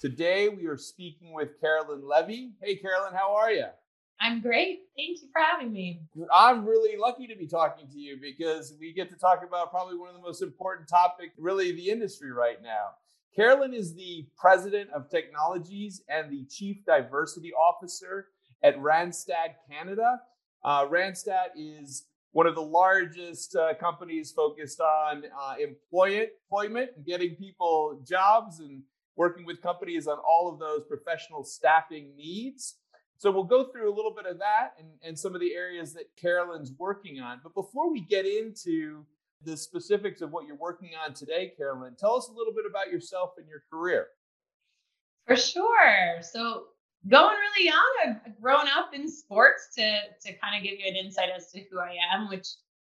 Today we are speaking with Carolyn Levy. Hey, Carolyn, how are you? I'm great. Thank you for having me. I'm really lucky to be talking to you because we get to talk about probably one of the most important topics, really, the industry right now. Carolyn is the president of technologies and the chief diversity officer at Randstad Canada. Uh, Randstad is one of the largest uh, companies focused on uh, employment, employment and getting people jobs and working with companies on all of those professional staffing needs. So we'll go through a little bit of that and, and some of the areas that Carolyn's working on. But before we get into the specifics of what you're working on today, Carolyn, tell us a little bit about yourself and your career. For sure. So going really young, I've grown up in sports to to kind of give you an insight as to who I am, which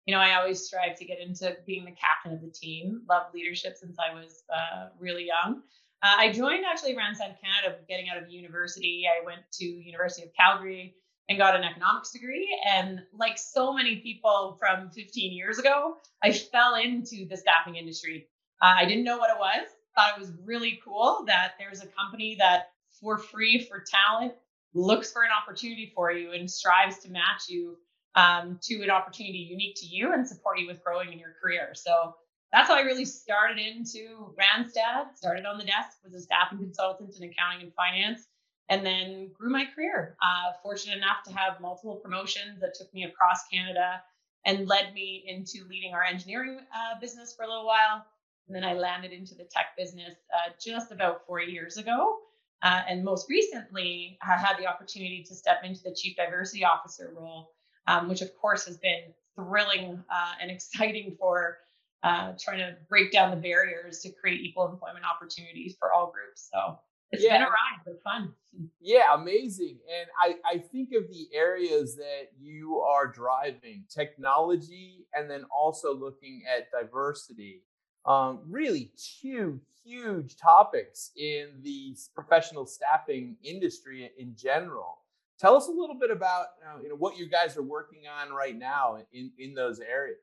you know I always strive to get into being the captain of the team. Love leadership since I was uh, really young. Uh, I joined actually Randstad Canada getting out of university. I went to University of Calgary and got an economics degree. And like so many people from 15 years ago, I fell into the staffing industry. Uh, I didn't know what it was. Thought it was really cool that there's a company that for free for talent looks for an opportunity for you and strives to match you um, to an opportunity unique to you and support you with growing in your career. So that's how I really started into Randstad. Started on the desk, was a staffing consultant in accounting and finance, and then grew my career. Uh, fortunate enough to have multiple promotions that took me across Canada and led me into leading our engineering uh, business for a little while. And then I landed into the tech business uh, just about four years ago. Uh, and most recently, I had the opportunity to step into the chief diversity officer role, um, which of course has been thrilling uh, and exciting for uh, trying to break down the barriers to create equal employment opportunities for all groups. So it's yeah. been a ride, but fun. Yeah, amazing. And I, I think of the areas that you are driving technology and then also looking at diversity. Um, really, two huge topics in the professional staffing industry in general. Tell us a little bit about uh, you know, what you guys are working on right now in, in those areas.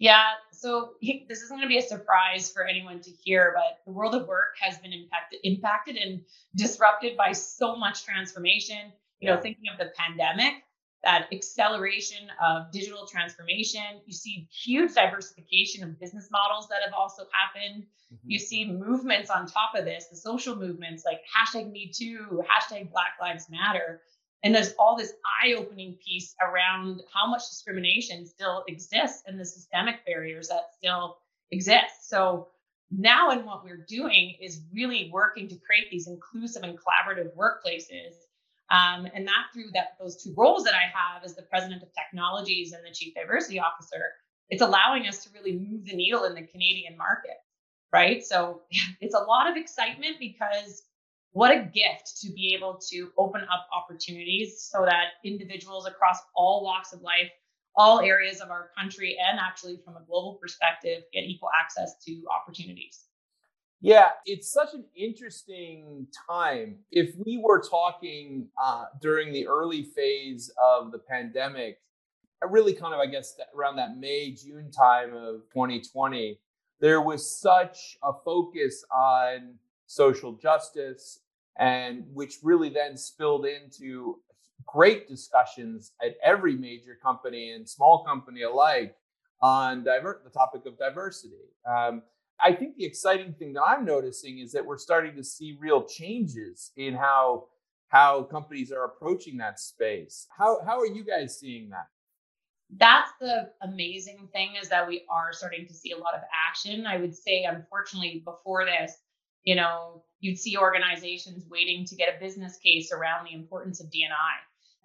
Yeah, so this isn't going to be a surprise for anyone to hear, but the world of work has been impacted, impacted and disrupted by so much transformation. You know, thinking of the pandemic, that acceleration of digital transformation. You see huge diversification of business models that have also happened. Mm-hmm. You see movements on top of this, the social movements like hashtag Me Too, hashtag Black Lives Matter, and there's all this eye-opening piece around how much discrimination still exists and the systemic barriers that still exist. So now and what we're doing is really working to create these inclusive and collaborative workplaces. Um, and that through that those two roles that I have as the president of technologies and the chief diversity officer, it's allowing us to really move the needle in the Canadian market. Right. So it's a lot of excitement because what a gift to be able to open up opportunities so that individuals across all walks of life, all areas of our country, and actually from a global perspective, get equal access to opportunities. Yeah, it's such an interesting time. If we were talking uh, during the early phase of the pandemic, really kind of, I guess, around that May, June time of 2020, there was such a focus on social justice, and which really then spilled into great discussions at every major company and small company alike on diver- the topic of diversity. Um, I think the exciting thing that I'm noticing is that we're starting to see real changes in how how companies are approaching that space. How how are you guys seeing that? That's the amazing thing is that we are starting to see a lot of action. I would say, unfortunately, before this, you know, you'd see organizations waiting to get a business case around the importance of DNI.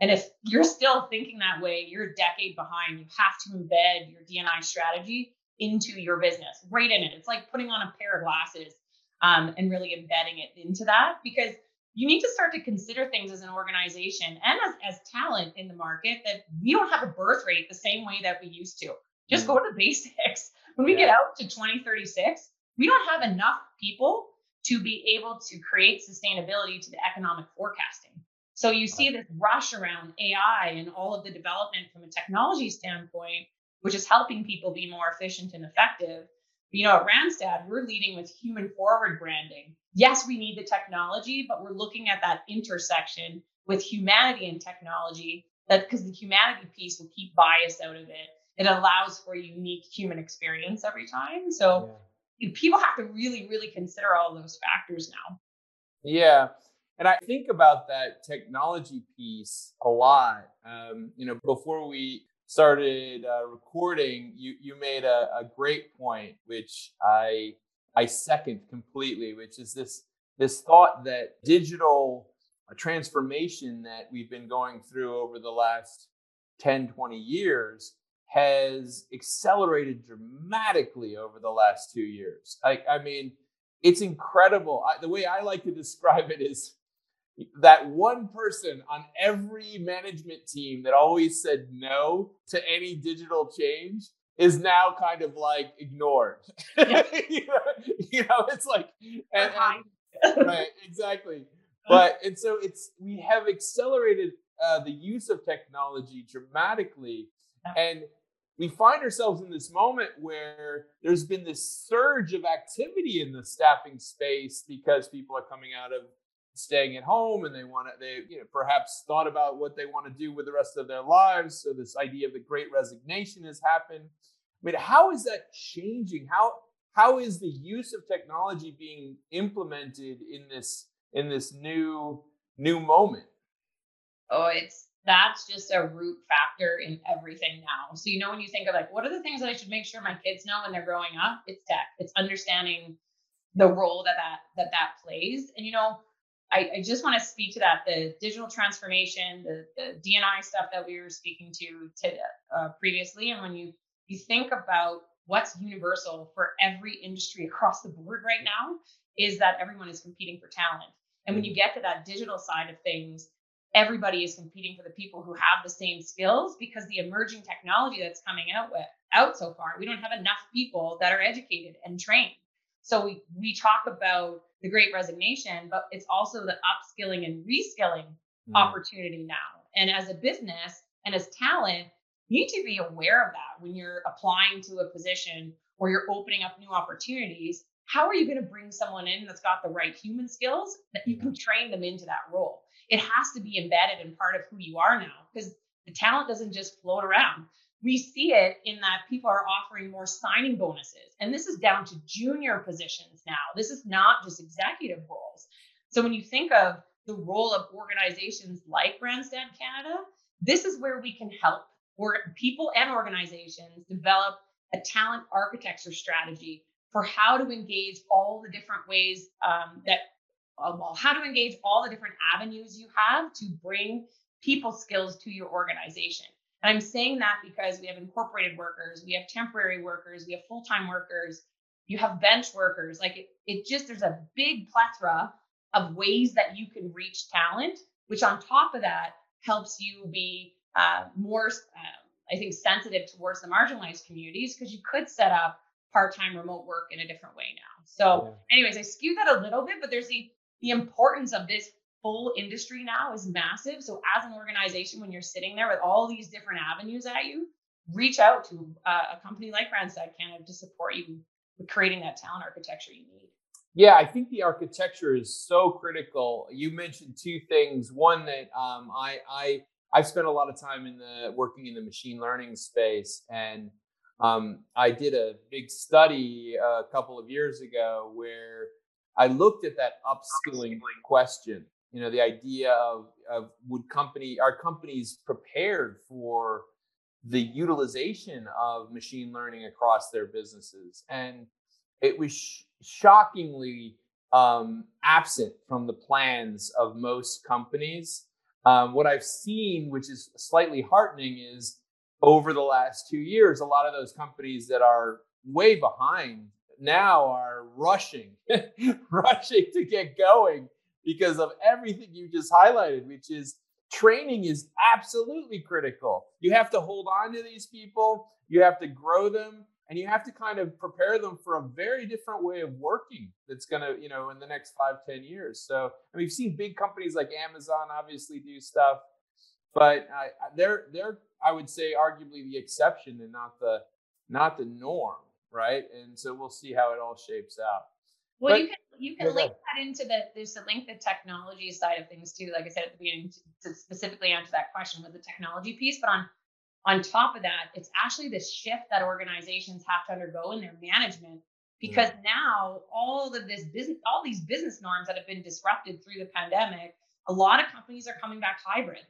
And if you're still thinking that way, you're a decade behind. You have to embed your DNI strategy into your business, right in it. It's like putting on a pair of glasses. um, and really embedding it into that because you need to start to consider things as an organization and as, as talent in the market that we don't have a birth rate the same way that we used to. Just go to the basics. When we yeah. get out to 2036, we don't have enough people to be able to create sustainability to the economic forecasting. So you see this rush around AI and all of the development from a technology standpoint, which is helping people be more efficient and effective. You know, at Randstad, we're leading with human forward branding. Yes, we need the technology, but we're looking at that intersection with humanity and technology that because the humanity piece will keep bias out of it. It allows for unique human experience every time. So. People have to really, really consider all those factors now. Yeah. And I think about that technology piece a lot. Um, you know, before we started uh, recording, you you made a, a great point, which I I second completely, which is this this thought that digital transformation that we've been going through over the last 10, 20 years has accelerated dramatically over the last two years. I, I mean, it's incredible. I, the way I like to describe it is that one person on every management team that always said no to any digital change is now kind of like ignored. Yeah. you, know, you, know, it's like, and, and, right, exactly. But and so it's we have accelerated uh, the use of technology dramatically, and we find ourselves in this moment where there's been this surge of activity in the staffing space because people are coming out of staying at home and they want to they you know perhaps thought about what they want to do with the rest of their lives. So this idea of the great resignation has happened. I mean how is that changing? How how is the use of technology being implemented in this in this new new moment? Oh it's that's just a root factor in everything now so you know when you think of like what are the things that i should make sure my kids know when they're growing up it's tech it's understanding the role that that that that plays and you know I, I just want to speak to that the digital transformation, the, the DNI stuff that we were speaking to, to uh, previously. And when you, you think about what's universal for every industry across the board right now, is that everyone is competing for talent. And when you mm. get to that digital side of things, everybody is competing for the people who have the same skills because the emerging technology that's coming out with out so far, we don't have enough people that are educated and trained. So we we talk about the great resignation, but it's also the upskilling and reskilling mm. opportunity now. And as a business and as talent, you need to be aware of that when you're applying to a position or you're opening up new opportunities. How are you going to bring someone in that's got the right human skills that you can train them into that role? It has to be embedded and part of who you are now because the talent doesn't just float around we see it in that people are offering more signing bonuses. And this is down to junior positions now. This is not just executive roles. So when you think of the role of organizations like Randstad Canada, this is where we can help or people and organizations develop a talent architecture strategy for how to engage all the different ways um, that how to engage all the different avenues you have to bring people skills to your organization. And I'm saying that because we have incorporated workers, we have temporary workers, we have full time workers, you have bench workers. Like it, it just, there's a big plethora of ways that you can reach talent, which on top of that helps you be uh, more, uh, I think, sensitive towards the marginalized communities because you could set up part-time remote work in a different way now. So, yeah. anyways, I skewed that a little bit, but there's the the importance of this full industry now is massive. So as an organization, when you're sitting there with all these different avenues at you, reach out to uh, a company like Randstad Canada to support you with creating that talent architecture you need. Yeah, I think the architecture is so critical. You mentioned two things. One that um, I I I've spent a lot of time in the working in the machine learning space, and um, I did a big study a couple of years ago where I looked at that upskilling question you know the idea of, of would company are companies prepared for the utilization of machine learning across their businesses? And it was sh- shockingly um, absent from the plans of most companies. Um, what i've seen which is slightly heartening is over the last two years a lot of those companies that are way behind now are rushing, rushing to get going because of everything you just highlighted, which is training is absolutely critical. You have to hold on to these people, you have to grow them, and you have to kind of prepare them for a very different way of working that's going to, you know, in the next five, ten years. So, and we've seen big companies like Amazon obviously do stuff, but uh, they're, they're, I would say, arguably the exception and not the, not the norm, right? And so we'll see how it all shapes out. Well, but, you can you can link that into the there's a link the technology side of things too. Like I said at the beginning, to, specifically answer that question with the technology piece, but on on top of that, it's actually this shift that organizations have to undergo in their management because mm. now all of this business, all these business norms that have been disrupted through the pandemic, a lot of companies are coming back hybrid.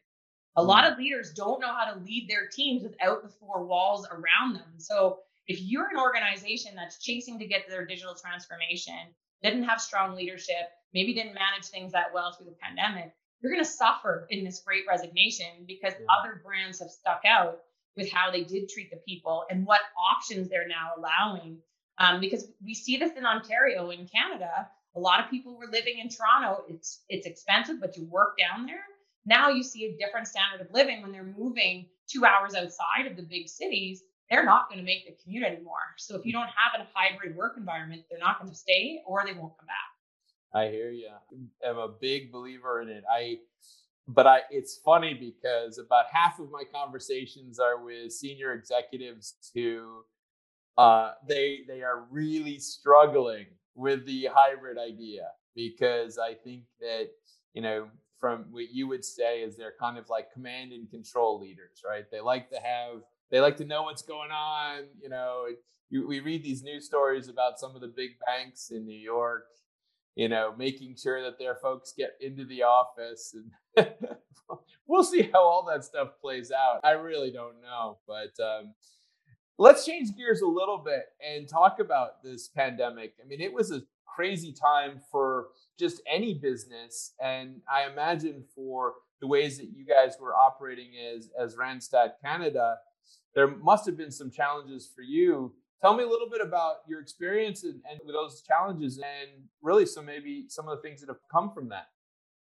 A mm. lot of leaders don't know how to lead their teams without the four walls around them. So if you're an organization that's chasing to get their digital transformation, didn't have strong leadership, maybe didn't manage things that well through the pandemic, you're going to suffer in this great resignation because yeah. other brands have stuck out with how they did treat the people and what options they're now allowing. Um, because we see this in Ontario, in Canada, a lot of people were living in Toronto. It's it's expensive, but you work down there. Now you see a different standard of living when they're moving two hours outside of the big cities they're not going to make the commute anymore. So if you don't have a hybrid work environment, they're not going to stay or they won't come back. I hear you. I'm a big believer in it. I, but I, it's funny because about half of my conversations are with senior executives who, uh, they they are really struggling with the hybrid idea because I think that you know from what you would say is they're kind of like command and control leaders, right? They like to have they like to know what's going on. You know, you, we read these news stories about some of the big banks in New York, you know, making sure that their folks get into the office. And we'll see how all that stuff plays out. I really don't know. But um, let's change gears a little bit and talk about this pandemic. I mean, it was a crazy time for just any business. And I imagine for the ways that you guys were operating as, as Randstad Canada, there must have been some challenges for you. Tell me a little bit about your experience and, and those challenges, and really some maybe some of the things that have come from that.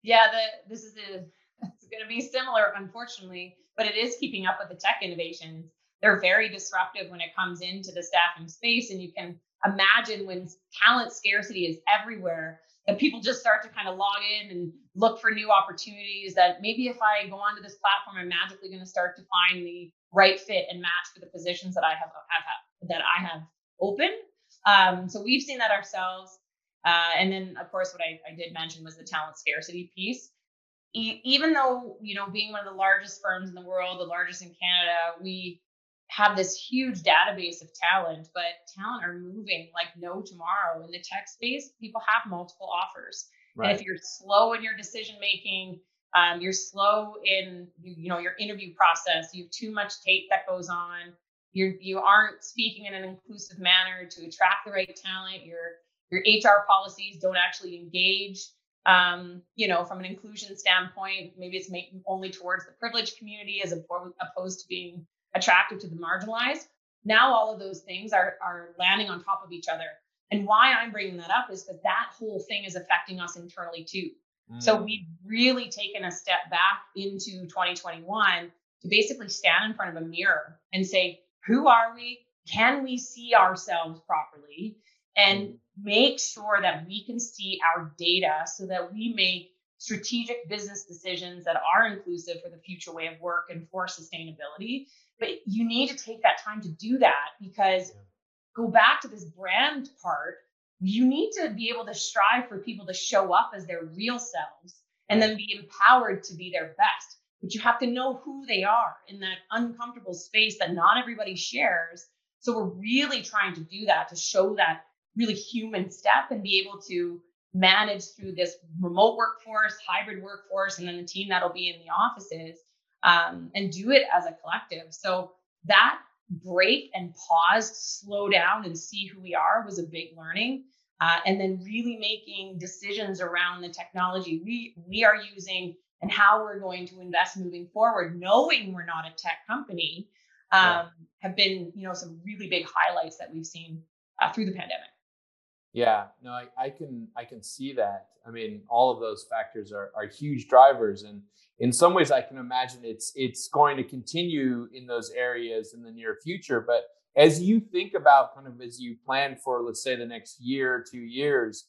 Yeah, the, this is a, it's going to be similar, unfortunately, but it is keeping up with the tech innovations. They're very disruptive when it comes into the staffing space, and you can imagine when talent scarcity is everywhere that people just start to kind of log in and look for new opportunities that maybe if I go onto this platform, I'm magically going to start to find the right fit and match for the positions that I have, have that I have open. Um, so we've seen that ourselves. Uh, and then, of course, what I, I, did mention was the talent scarcity piece. Even though, you know, being one of the largest firms in the world, the largest in Canada, we have this huge database of talent, but talent are moving like no tomorrow. In the tech space, people have multiple offers. Right. And if you're slow in your decision making, um, you're slow in you, you know your interview process, you have too much tape that goes on, you you aren't speaking in an inclusive manner to attract the right talent, your your HR policies don't actually engage um, you know, from an inclusion standpoint, maybe it's making only towards the privileged community as opposed to being attractive to the marginalized. Now all of those things are are landing on top of each other. And why I'm bringing that up is that that whole thing is affecting us internally too. Mm. So we've really taken a step back into 2021 to basically stand in front of a mirror and say, who are we? Can we see ourselves properly? And mm. make sure that we can see our data so that we make strategic business decisions that are inclusive for the future way of work and for sustainability. But you need to take that time to do that because yeah. go back to this brand part. You need to be able to strive for people to show up as their real selves and then be empowered to be their best. But you have to know who they are in that uncomfortable space that not everybody shares. So we're really trying to do that to show that really human step and be able to manage through this remote workforce, hybrid workforce, and then the team that'll be in the offices um, and do it as a collective. So that break and pause, slow down and see who we are was a big learning. Uh, and then really making decisions around the technology we we are using and how we're going to invest moving forward, knowing we're not a tech company, um, yeah. have been you know some really big highlights that we've seen uh, through the pandemic. Yeah, no, I, I can I can see that. I mean, all of those factors are are huge drivers, and in some ways, I can imagine it's it's going to continue in those areas in the near future. But as you think about kind of as you plan for, let's say, the next year or two years,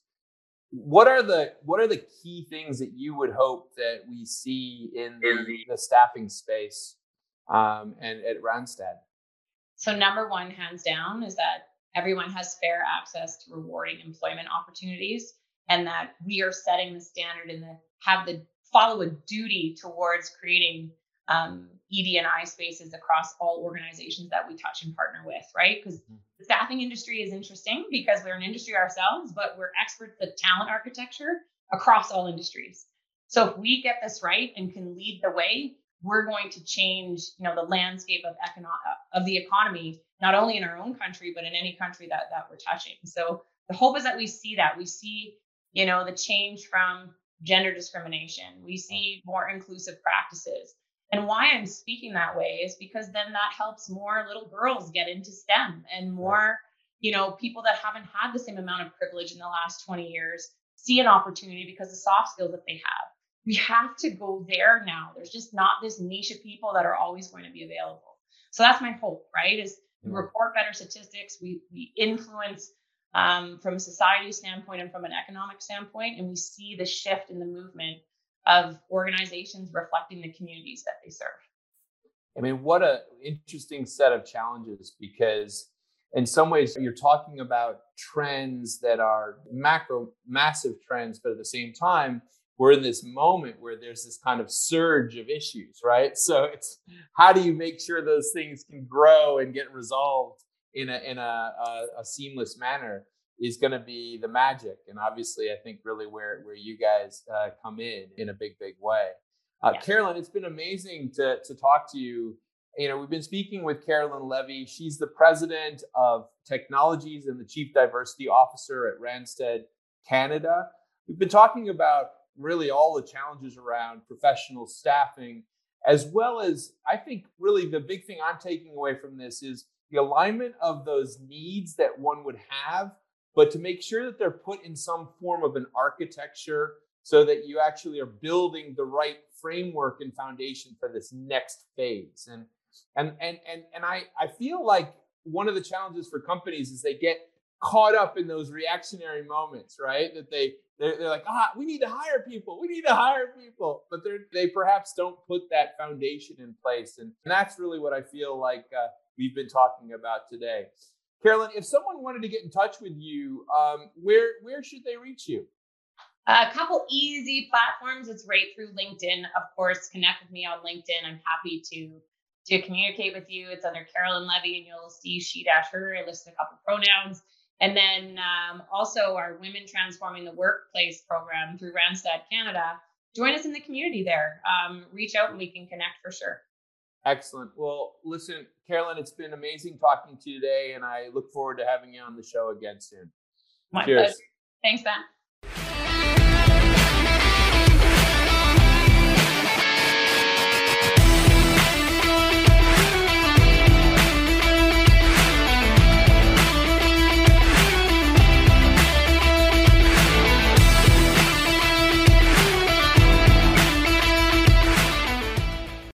what are the what are the key things that you would hope that we see in the, the staffing space um, and at Randstad? So number one, hands down, is that everyone has fair access to rewarding employment opportunities and that we are setting the standard and the, have the follow a duty towards creating um, ED&I spaces across all organizations that we touch and partner with, right? Because mm-hmm. the staffing industry is interesting because we're an industry ourselves, but we're experts at talent architecture across all industries. So if we get this right and can lead the way, we're going to change, you know, the landscape of econo- of the economy, not only in our own country, but in any country that that we're touching. So the hope is that we see that we see, you know, the change from gender discrimination. We see more inclusive practices. And why I'm speaking that way is because then that helps more little girls get into STEM and more, you know, people that haven't had the same amount of privilege in the last 20 years see an opportunity because of soft skills that they have we have to go there now. There's just not this niche of people that are always going to be available. So that's my hope, right? Is we report better statistics, we we influence um, from a society standpoint and from an economic standpoint, and we see the shift in the movement of organizations reflecting the communities that they serve. I mean, what a interesting set of challenges because in some ways you're talking about trends that are macro massive trends, but at the same time, we're in this moment where there's this kind of surge of issues, right? So it's how do you make sure those things can grow and get resolved in a in a, a, a seamless manner is going to be the magic, and obviously, I think really where where you guys uh, come in in a big big way. Uh, yeah. Carolyn, it's been amazing to to talk to you. You know, we've been speaking with Carolyn Levy. She's the president of technologies and the chief diversity officer at Randstad Canada. We've been talking about really all the challenges around professional staffing, as well as I think really the big thing I'm taking away from this is the alignment of those needs that one would have, but to make sure that they're put in some form of an architecture so that you actually are building the right framework and foundation for this next phase. And and and and and I I feel like one of the challenges for companies is they get caught up in those reactionary moments, right? That they they're, they're like, ah, we need to hire people. We need to hire people, but they they perhaps don't put that foundation in place, and and that's really what I feel like uh, we've been talking about today. Carolyn, if someone wanted to get in touch with you, um, where where should they reach you? A couple easy platforms. It's right through LinkedIn. Of course, connect with me on LinkedIn. I'm happy to to communicate with you. It's under Carolyn Levy, and you'll see she dash her. I listed a couple pronouns. And then um, also our Women Transforming the Workplace program through Randstad Canada. Join us in the community there. Um, reach out and we can connect for sure. Excellent. Well, listen, Carolyn, it's been amazing talking to you today, and I look forward to having you on the show again soon. My Cheers. Pleasure. Thanks, Ben.